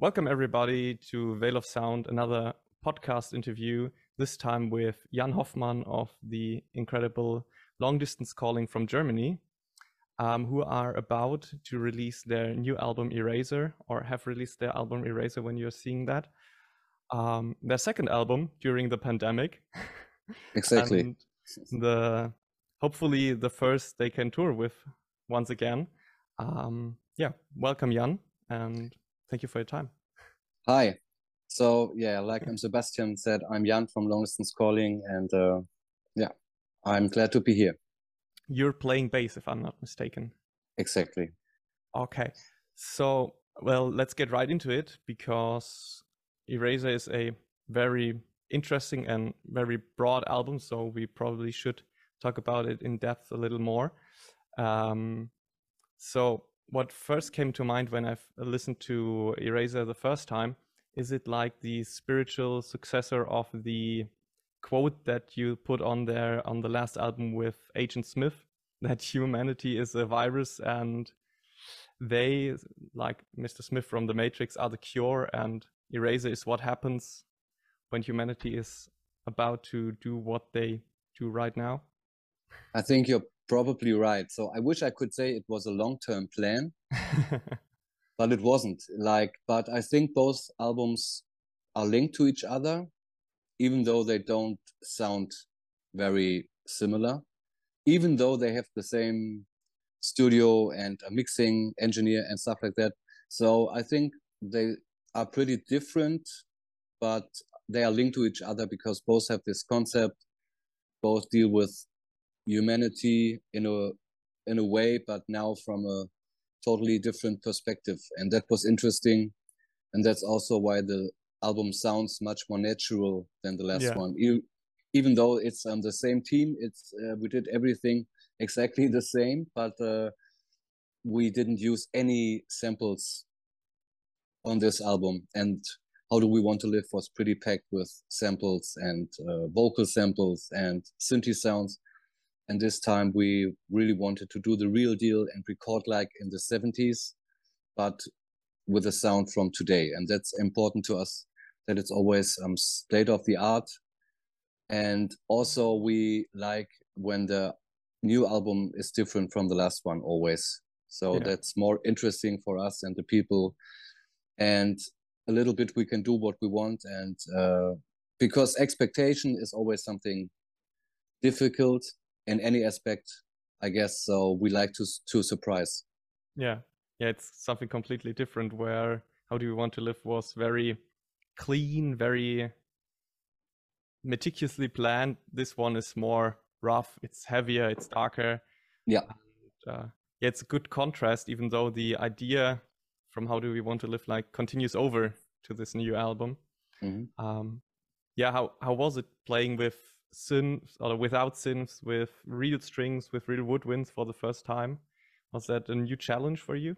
Welcome, everybody, to Veil of Sound, another podcast interview, this time with Jan Hoffmann of the incredible Long Distance Calling from Germany, um, who are about to release their new album Eraser, or have released their album Eraser when you're seeing that. Um, their second album during the pandemic. Exactly. the hopefully the first they can tour with once again. Um, yeah, welcome Jan, and Thank you for your time. Hi. So yeah, like I'm Sebastian said, I'm Jan from Long Distance Calling, and uh, yeah, I'm glad to be here. You're playing bass, if I'm not mistaken. Exactly. Okay. So well, let's get right into it because Eraser is a very interesting and very broad album. So we probably should talk about it in depth a little more. Um, so what first came to mind when I've listened to Eraser the first time is it like the spiritual successor of the quote that you put on there on the last album with Agent Smith that humanity is a virus and they like Mr. Smith from the Matrix are the cure and Eraser is what happens when humanity is about to do what they do right now? I think you're probably right. So I wish I could say it was a long term plan, but it wasn't. Like, but I think both albums are linked to each other, even though they don't sound very similar, even though they have the same studio and a mixing engineer and stuff like that. So I think they are pretty different, but they are linked to each other because both have this concept, both deal with humanity in a in a way, but now from a totally different perspective, and that was interesting, and that's also why the album sounds much more natural than the last yeah. one. even though it's on the same team, it's uh, we did everything exactly the same, but uh, we didn't use any samples on this album. And how do we want to live was pretty packed with samples and uh, vocal samples and synth sounds and this time we really wanted to do the real deal and record like in the 70s, but with a sound from today. And that's important to us that it's always um, state of the art. And also we like when the new album is different from the last one always. So yeah. that's more interesting for us and the people. And a little bit we can do what we want. And uh, because expectation is always something difficult in any aspect, I guess. So we like to to surprise. Yeah, yeah, it's something completely different. Where How Do You Want to Live was very clean, very meticulously planned. This one is more rough. It's heavier. It's darker. Yeah. And, uh, yeah, it's a good contrast, even though the idea from How Do We Want to Live like continues over to this new album. Mm-hmm. Um, yeah, how how was it playing with synths or without synths with real strings with real woodwinds for the first time. Was that a new challenge for you?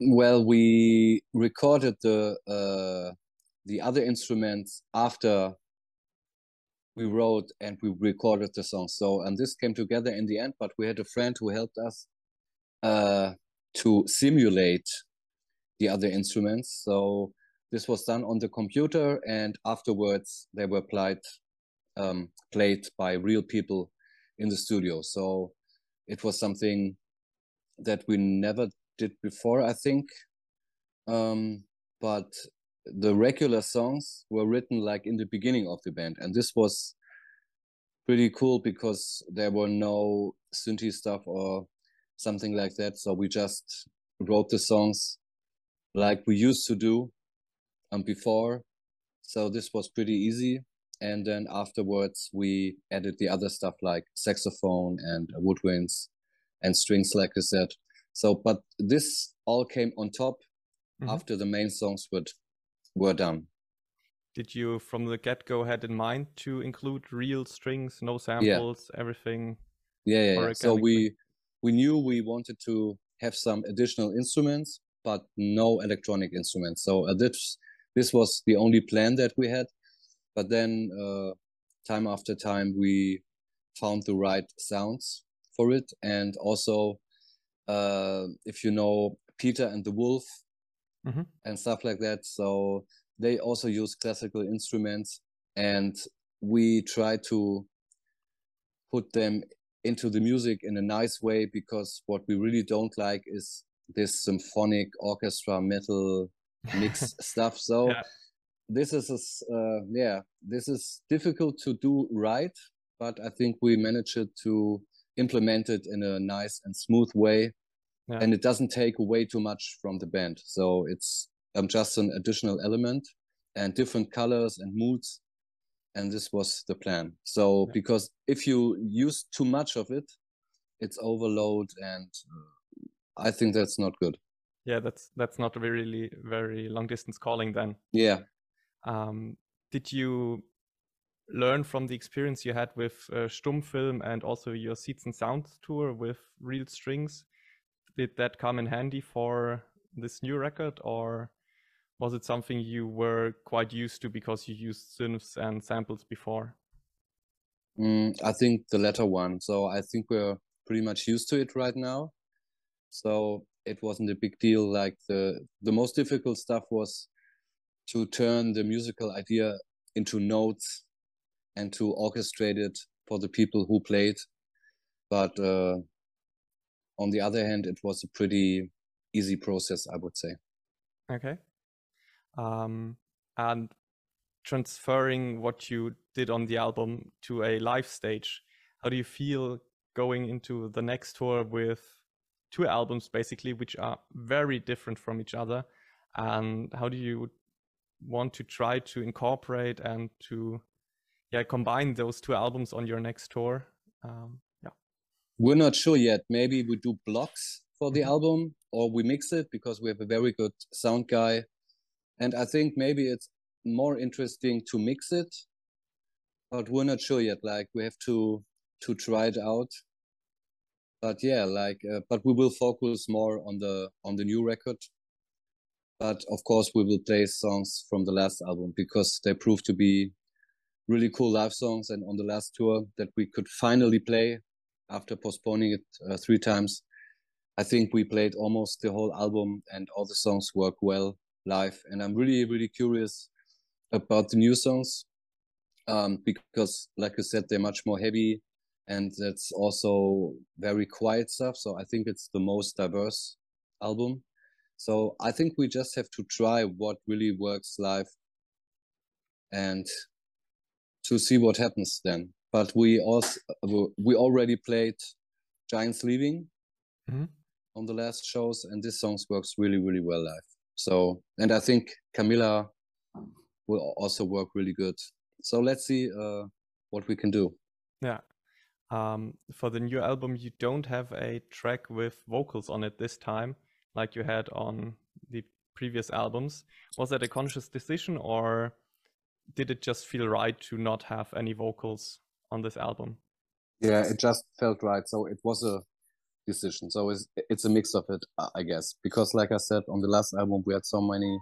Well we recorded the uh, the other instruments after we wrote and we recorded the song. So and this came together in the end but we had a friend who helped us uh, to simulate the other instruments. So this was done on the computer and afterwards they were applied um, played by real people in the studio. So it was something that we never did before, I think. Um, but the regular songs were written like in the beginning of the band, and this was pretty cool because there were no synthy stuff or something like that. So we just wrote the songs like we used to do um, before. So this was pretty easy and then afterwards we added the other stuff like saxophone and woodwinds and strings like i said so but this all came on top mm-hmm. after the main songs were, were done did you from the get-go had in mind to include real strings no samples yeah. everything yeah, yeah, yeah. so we we knew we wanted to have some additional instruments but no electronic instruments so uh, this this was the only plan that we had but then uh, time after time we found the right sounds for it and also uh, if you know peter and the wolf mm-hmm. and stuff like that. So they also use classical instruments, and we try to put them into the music in a nice way because what we really don't like is this symphonic orchestra metal mix stuff. So yeah. This is a, uh, yeah, this is difficult to do right, but I think we managed to implement it in a nice and smooth way, yeah. and it doesn't take away too much from the band. So it's um, just an additional element and different colors and moods and this was the plan so yeah. because if you use too much of it it's overload and uh, i think that's not good yeah that's that's not really very long distance calling then yeah um did you learn from the experience you had with uh, Stummfilm and also your Seeds and Sounds tour with real strings did that come in handy for this new record or was it something you were quite used to because you used synths and samples before? Mm, I think the latter one. So I think we're pretty much used to it right now. So it wasn't a big deal. Like the the most difficult stuff was to turn the musical idea into notes and to orchestrate it for the people who played. But uh, on the other hand, it was a pretty easy process, I would say. Okay um, and transferring what you did on the album to a live stage. How do you feel going into the next tour with two albums basically, which are very different from each other? And how do you want to try to incorporate and to yeah combine those two albums on your next tour? Um, yeah, we're not sure yet. Maybe we do blocks for the mm-hmm. album or we mix it because we have a very good sound guy and I think maybe it's more interesting to mix it, but we're not sure yet. Like we have to to try it out. But yeah, like uh, but we will focus more on the on the new record. But of course, we will play songs from the last album because they proved to be really cool live songs. And on the last tour that we could finally play after postponing it uh, three times, I think we played almost the whole album and all the songs work well live. And I'm really, really curious about the new songs um, because, like you said, they're much more heavy and that's also very quiet stuff. So I think it's the most diverse album. So I think we just have to try what really works live and to see what happens then. But we also we already played Giants Leaving mm-hmm. on the last shows, and this song works really really well live. So, and I think Camilla will also work really good. So let's see uh, what we can do. Yeah. Um, for the new album, you don't have a track with vocals on it this time, like you had on the previous albums. Was that a conscious decision, or did it just feel right to not have any vocals on this album? Yeah, it just felt right. So it was a decision. So it's it's a mix of it, I guess, because like I said on the last album, we had so many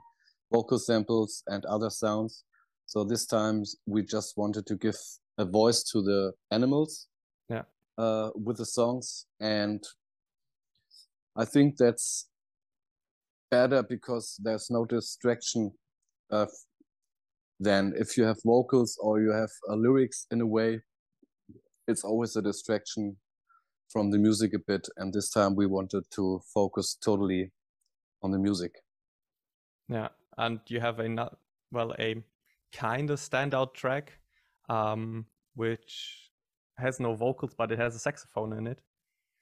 vocal samples and other sounds. So this time we just wanted to give a voice to the animals, yeah, uh, with the songs, and I think that's better because there's no distraction. Uh, then if you have vocals or you have uh, lyrics in a way, it's always a distraction from the music a bit, and this time we wanted to focus totally on the music. Yeah, and you have a well a kind of standout track, um, which has no vocals, but it has a saxophone in it.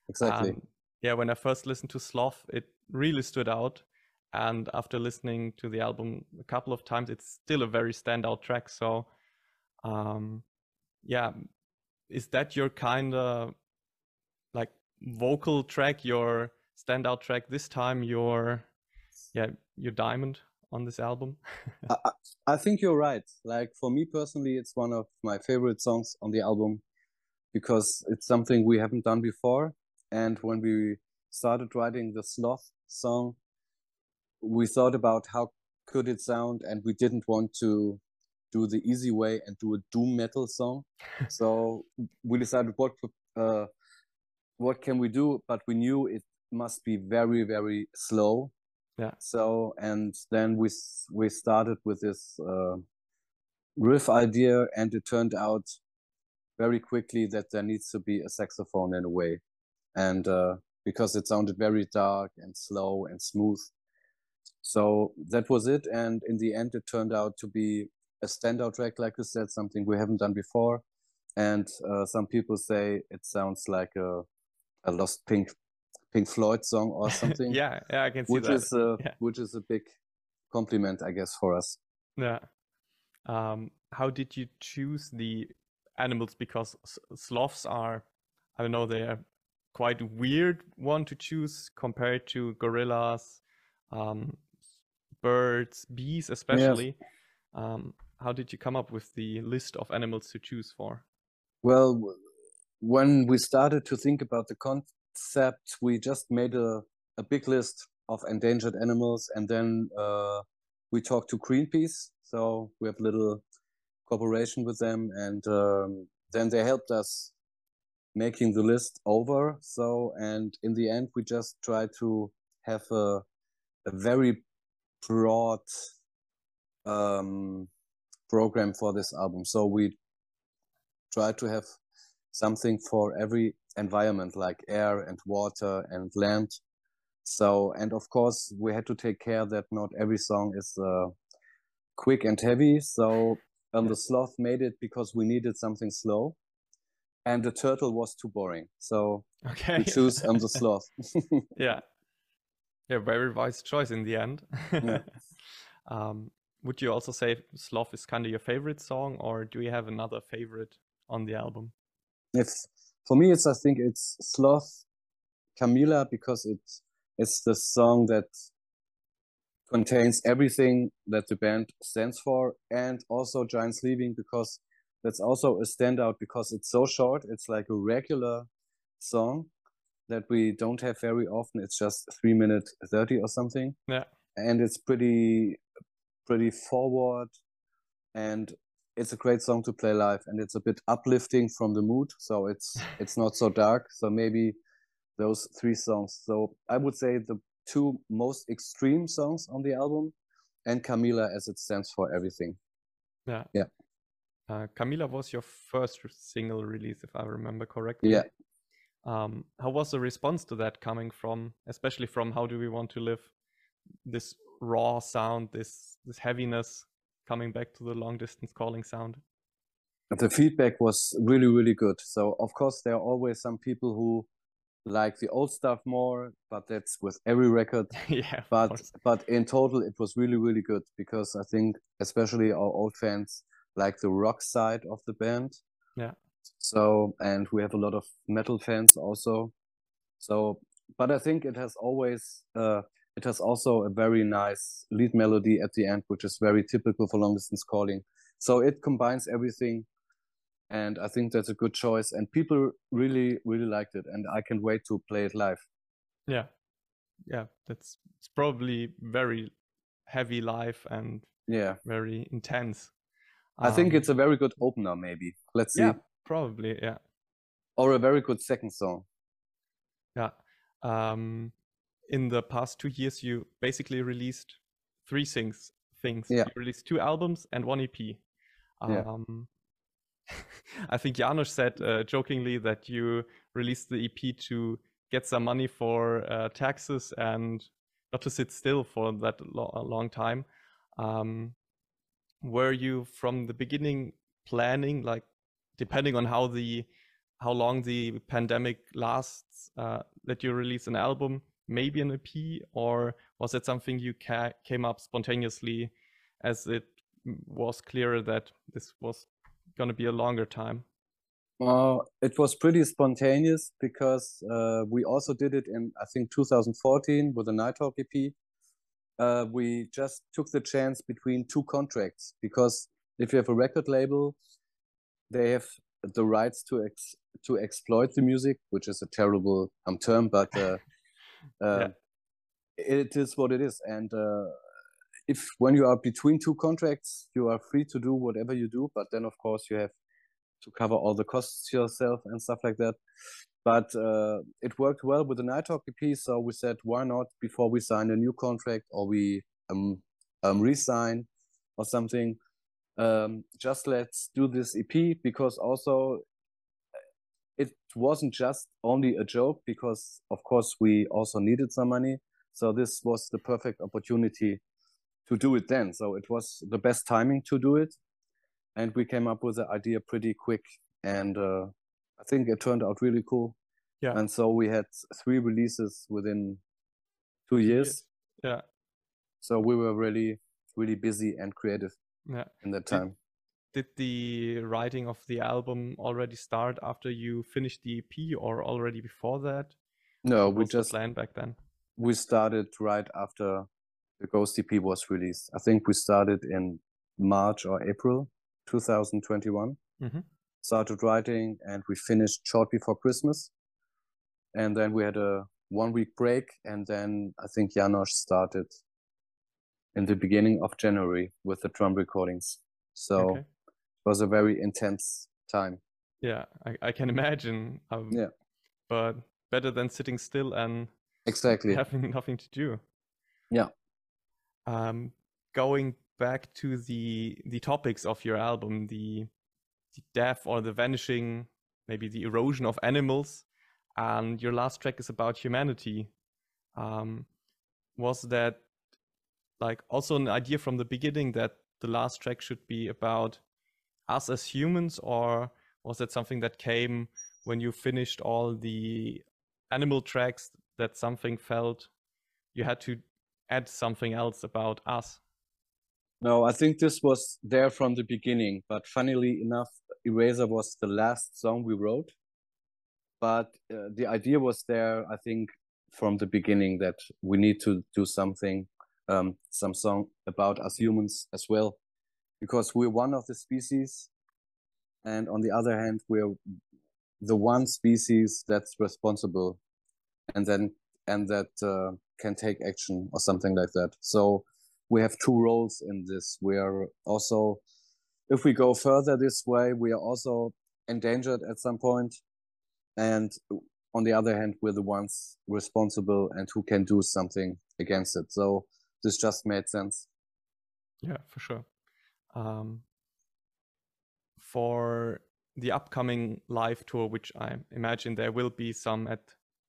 Exactly. Um, yeah, when I first listened to Sloth, it really stood out. And after listening to the album a couple of times, it's still a very standout track. So, um, yeah, is that your kind of like vocal track, your standout track. This time, your yeah, your diamond on this album. I, I think you're right. Like for me personally, it's one of my favorite songs on the album because it's something we haven't done before. And when we started writing the sloth song, we thought about how could it sound, and we didn't want to do the easy way and do a doom metal song. so we decided what uh, what can we do? But we knew it must be very, very slow Yeah. So and then we we started with this uh, riff idea, and it turned out very quickly that there needs to be a saxophone in a way, and uh, because it sounded very dark and slow and smooth. So that was it, and in the end, it turned out to be a standout track, like you said, something we haven't done before. And uh, some people say it sounds like a, a lost Pink Pink Floyd song or something. yeah, yeah, I can see which that. is a, yeah. which is a big compliment, I guess, for us. Yeah. Um, how did you choose the animals? Because sloths are, I don't know, they are quite weird one to choose compared to gorillas, um, birds, bees, especially. Yes. Um, how did you come up with the list of animals to choose for? Well, when we started to think about the concept, we just made a, a big list of endangered animals and then uh, we talked to Greenpeace. So we have a little cooperation with them and um, then they helped us making the list over. So, and in the end, we just try to have a, a very broad um, program for this album. So we try to have something for every environment like air and water and land. So, and of course, we had to take care that not every song is uh, quick and heavy. So, um, the sloth made it because we needed something slow, and the turtle was too boring. So, okay. we choose um, the sloth. yeah, yeah, very wise choice in the end. yeah. um, would you also say sloth is kind of your favorite song, or do you have another favorite on the album? If for me, it's I think it's Sloth Camila because it's it's the song that contains everything that the band stands for, and also Giants Leaving because that's also a standout because it's so short. It's like a regular song that we don't have very often. It's just three minute thirty or something. Yeah, and it's pretty pretty forward. And it's a great song to play live and it's a bit uplifting from the mood. So it's it's not so dark. So maybe those three songs. So i would say the two most extreme songs on the album and camila as it stands for everything. Yeah. Yeah. Uh, camila was your first single release if i remember correctly. Yeah um, how was the response to that coming from especially from how do we want to live this raw sound this this heaviness coming back to the long distance calling sound? The feedback was really, really good. So, of course, there are always some people who like the old stuff more, but that's with every record. yeah. But but in total, it was really, really good because I think especially our old fans like the rock side of the band. Yeah. So and we have a lot of metal fans also. So, but I think it has always uh, it has also a very nice lead melody at the end, which is very typical for long distance calling. So it combines everything. And I think that's a good choice. And people really, really liked it. And I can't wait to play it live. Yeah. Yeah. That's it's probably very heavy live and yeah, very intense. I um, think it's a very good opener, maybe. Let's see. Yeah, probably, yeah. Or a very good second song. Yeah. Um, in the past two years, you basically released three things. Things. Yeah. You released two albums and one EP. Um, yeah. I think Janosch said uh, jokingly that you released the EP to get some money for uh, taxes and not to sit still for that lo- long time. Um, were you from the beginning planning, like depending on how the how long the pandemic lasts, uh, that you release an album? maybe an EP, or was it something you ca- came up spontaneously as it was clearer that this was going to be a longer time? Uh, it was pretty spontaneous because uh, we also did it in, I think, 2014 with the Nighthawk EP. Uh, we just took the chance between two contracts because if you have a record label, they have the rights to ex- to exploit the music, which is a terrible um, term, but uh, uh, yeah. it is what it is and uh, if when you are between two contracts you are free to do whatever you do but then of course you have to cover all the costs yourself and stuff like that but uh, it worked well with the Nighthawk EP. So we said, why not before we sign a new contract or we um, um resign or something, um, just let's do this EP because also it wasn't just only a joke because of course we also needed some money. So this was the perfect opportunity to do it then. So it was the best timing to do it. And we came up with the idea pretty quick. And uh, I think it turned out really cool. Yeah. And so we had three releases within two years. Yeah. So we were really, really busy and creative yeah. in that time. Did, did the writing of the album already start after you finished the EP or already before that? No, we just planned back then. We started right after the Ghost EP was released. I think we started in March or April 2021. Mm-hmm. Started writing and we finished short before Christmas. And then we had a one week break. And then I think Janosch started in the beginning of January with the drum recordings. So okay. it was a very intense time. Yeah, I, I can imagine. Um, yeah. But better than sitting still and exactly having nothing to do. Yeah um, going back to the the topics of your album, the the death or the vanishing, maybe the erosion of animals, and your last track is about humanity. Um, was that like also an idea from the beginning that the last track should be about us as humans, or was that something that came when you finished all the animal tracks that something felt you had to add something else about us? No, I think this was there from the beginning, but funnily enough, Eraser was the last song we wrote. But uh, the idea was there, I think, from the beginning that we need to do something, um, some song about us humans as well, because we're one of the species. And on the other hand, we're the one species that's responsible and then, and that, uh, can take action or something like that. So we have two roles in this. We are also, if we go further this way, we are also endangered at some. And on the other hand, we're the ones responsible and who can do something against it. So this just made sense. Yeah, for sure. Um, for the upcoming live tour, which I imagine there will be some at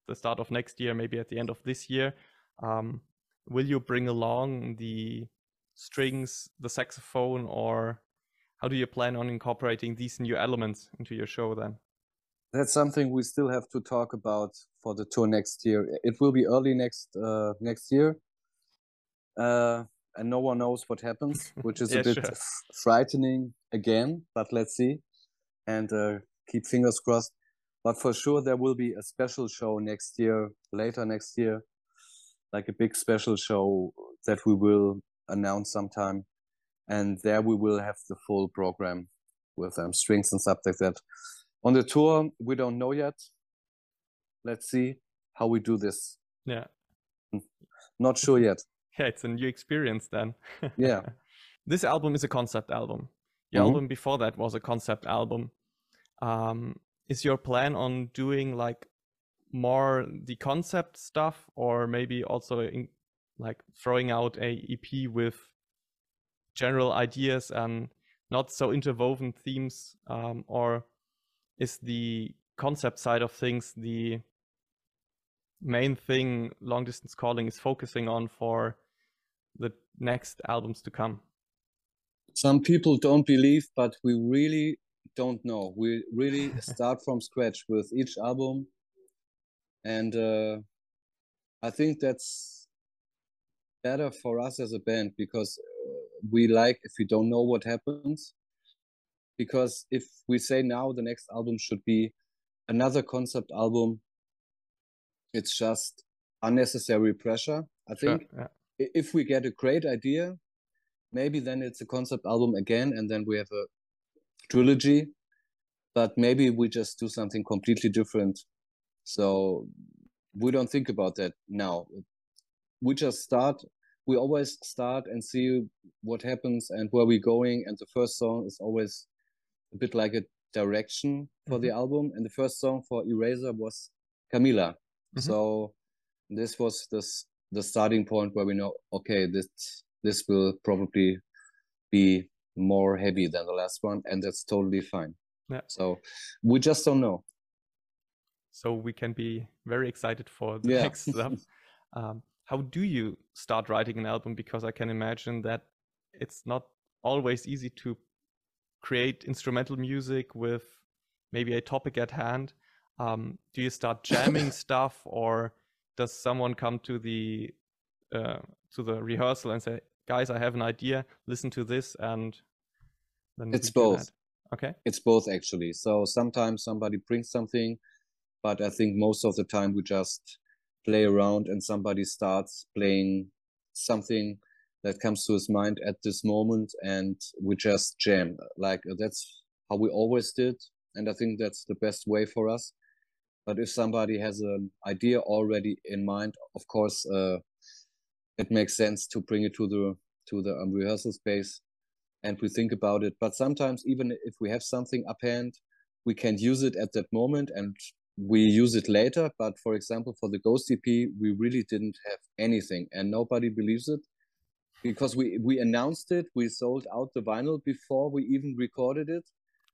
the start of next year, maybe at the end of this year, um, will you bring along the strings, the saxophone, or how do you plan on incorporating these new elements into your show then? That's something we still have to talk about for the tour next year. It will be early next uh, next year, uh, and no one knows what happens, which is yeah, a bit sure. frightening again. But let's see, and uh, keep fingers crossed. But for sure, there will be a special show next year, later next year, like a big special show that we will announce sometime, and there we will have the full program with um, strings and stuff like that. On the tour, we don't know yet. Let's see how we do this. Yeah. Not sure yet. Yeah, it's a new experience then. yeah. This album is a concept album. Your mm-hmm. album before that was a concept album. Um, is your plan on doing like more the concept stuff or maybe also in, like throwing out a ep with general ideas and not so interwoven themes um, or is the concept side of things the main thing long distance calling is focusing on for the next albums to come. Some people don't believe but we really don't know. We really start from scratch with each album. And uh, I think that's better for us as a band because uh, we like if we don't know what happens. Because if we say now the next album should be another concept album, it's just unnecessary pressure. I think sure, yeah. if we get a great idea, maybe then it's a concept album again, and then we have a trilogy. But maybe we just do something completely different so we don't think about that now. We just start. We always start and see what happens and where we're going. And the first song is always a bit like a direction for mm-hmm. the album. And the first song for Eraser was Camila. Mm-hmm. So this was this the starting point where we know okay this this will probably be more heavy than the last one and that's totally fine. Yeah. So we just don't know. So we can be very excited for the yeah. next stuff. Um, how do you start writing an album? Because i can imagine that it's not always easy to create instrumental music with maybe a topic at hand um, do you start jamming stuff or does someone come to the uh, to the rehearsal and say guys i have an idea listen to this and then it's both. Okay. It's both actually. So sometimes somebody brings something but i think most of the time we just play around and somebody starts playing something that comes to his mind at this moment and we just jam. Like that's how we always did and i think that's the best way for us but if somebody has an idea already in mind, of course, uh, it makes sense to bring it to the to the um, rehearsal space and we think about it. But sometimes, even if we have something up hand, we can't use it at that moment and we use it later. But for example, for the Ghost EP, we really didn't have anything and nobody believes it because we, we announced it. We sold out the vinyl before we even recorded it.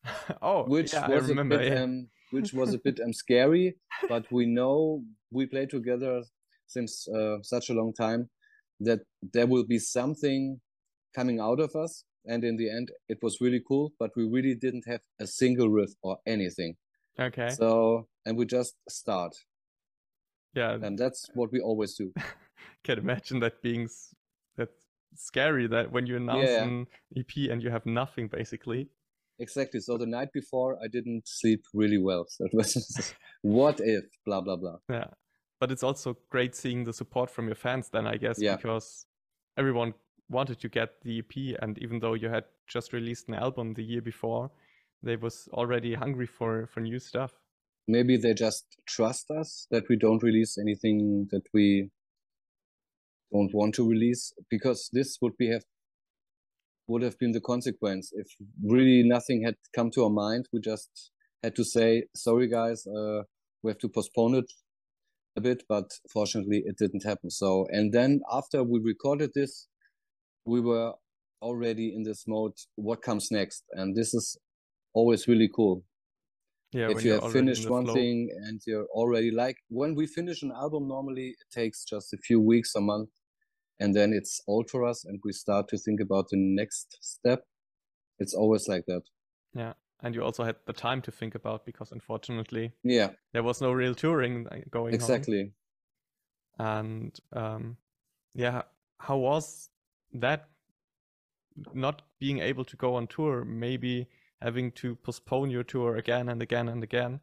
oh, which yeah, was remember, a bit, yeah. um, which was a bit um, scary. But we know we play together since uh, such a long time that there will be something coming out of us. And in the end, it was really cool. But we really didn't have a single riff or anything. Okay. So and we just start. Yeah. And that's what we always do. Can imagine that being that scary that when you announce yeah. an EP and you have nothing basically exactly. So the night before, I didn't sleep really well. So it was what if, blah blah blah. Yeah, but it's also great seeing the support from your fans. Then I guess yeah. because everyone wanted to get the EP, and even though you had just released an album the year before, they was already hungry for for new stuff. Maybe they just trust us that we don't release anything that we don't want to release because this would be have would have been the consequence if really nothing had come to our mind. We just had to say, sorry, guys, uh, we have to postpone it a bit, but fortunately it didn't happen. So, and then after we recorded this, we were already in this mode, what comes next? And this is always really cool. Yeah, if you have finished one flow. thing and you're already like when we finish an album, normally it takes just a few weeks, a month and then it's old for us and we start to think about the next step. It's always like that. Yeah and you also had the time to think about because unfortunately yeah. there was no real touring going exactly. On. and um yeah how was that not being able to go on tour maybe having to postpone your tour again and again and again?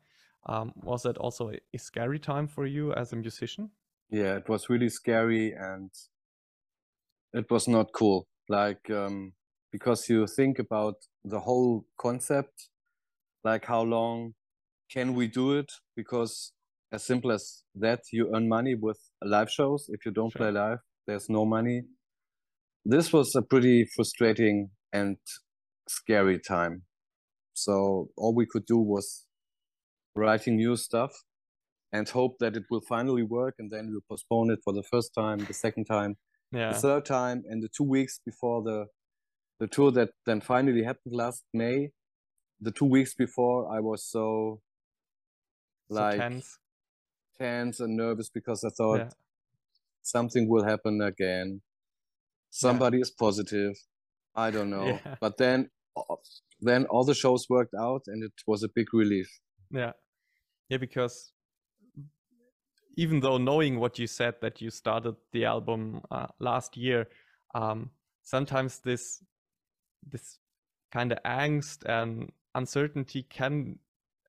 Um, was that also a, a scary time for you as a musician? Yeah it was really scary and it was not cool. Like um, because you think about the whole concept like how long can we do it? Because as simple as that you earn money with live shows. If you don't sure. play live there's no money. This was a pretty frustrating and scary time. So all we could do was writing new stuff and hope that it will finally work and then we'll postpone it for the first time the second time yeah. the third time and the two weeks before the the tour that then finally happened last May. The two weeks before, I was so, so like tense. tense and nervous because I thought yeah. something will happen again. Somebody yeah. is positive. I don't know, yeah. but then then all the shows worked out, and it was a big relief. Yeah, yeah, because even though knowing what you said that you started the album uh, last year, um, sometimes this this kind of angst and uncertainty can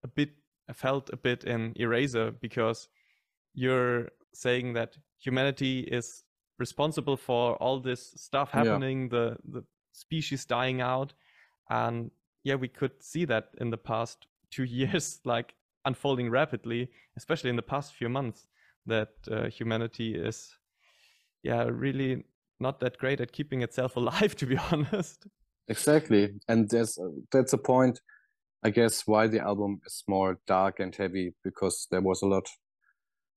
a bit felt a bit in Eraser because you're saying that humanity is responsible for all this stuff happening, yeah. the the species dying out, and yeah, we could see that in the past two years, like unfolding rapidly, especially in the past few months that uh, humanity is yeah really not that great at keeping itself alive to be honest exactly and there's uh, that's a point I guess why the album is more dark and heavy because there was a lot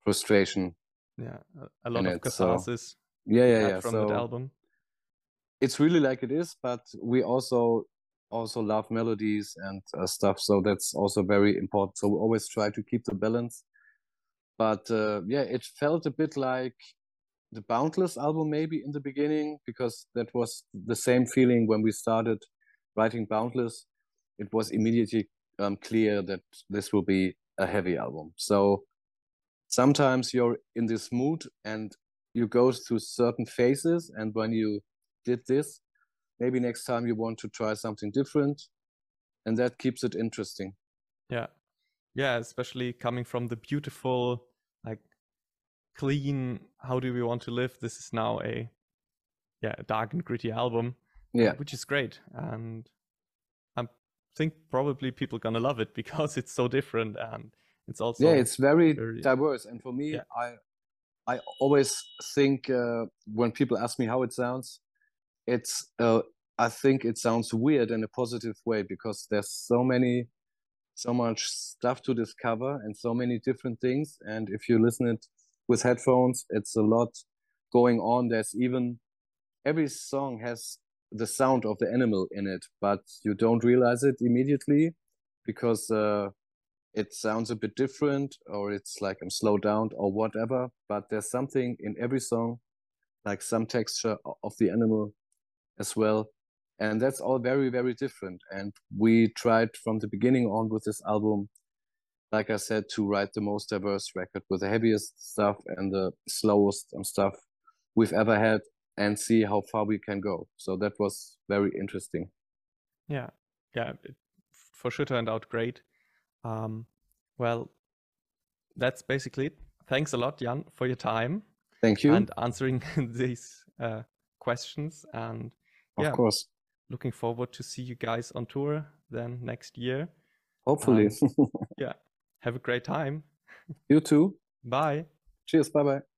frustration. Yeah, a, a lot of it, catharsis. So, yeah, yeah, yeah. From so, that album, it's really like it is, but we also also love melodies and uh, stuff, so that's also very important. So we always try to keep the balance. But uh, yeah, it felt a bit like the Boundless album maybe in the beginning because that was the same feeling when we started writing Boundless. It was immediately um, clear that this will be a heavy album. So sometimes you're in this mood and you go through certain phases, and when you did this, maybe next time you want to try something different, and that keeps it interesting. Yeah, yeah, especially coming from the beautiful like clean how do we want to live this is now a yeah a dark and gritty album yeah which is great and i think probably people gonna love it because it's so different and it's also yeah it's very, very diverse and for me yeah. i i always think uh, when people ask me how it sounds it's uh, i think it sounds weird in a positive way because there's so many so much stuff to discover and so many different things and if you listen it with headphones. It's a lot going on. There's even every song has the sound of the animal in it, but you don't realize it immediately because uh, it sounds a bit different or it's like I'm slowed down or whatever. But there's something in every song, like some texture of the animal as well. And that's all very, very different. And we tried from the beginning on with this album like I said, to write the most diverse record with the heaviest stuff and the slowest stuff we've ever had and see how far we can go. So that was very interesting. Yeah, yeah, it for sure turned out great. Um, well, that's basically it. Thanks a lot, Jan, for your time. Thank you. And answering these uh, questions. And yeah, of course, looking forward to see you guys on tour then next year. Hopefully. Um, yeah. Have a great time. You too. Bye. Cheers. Bye bye.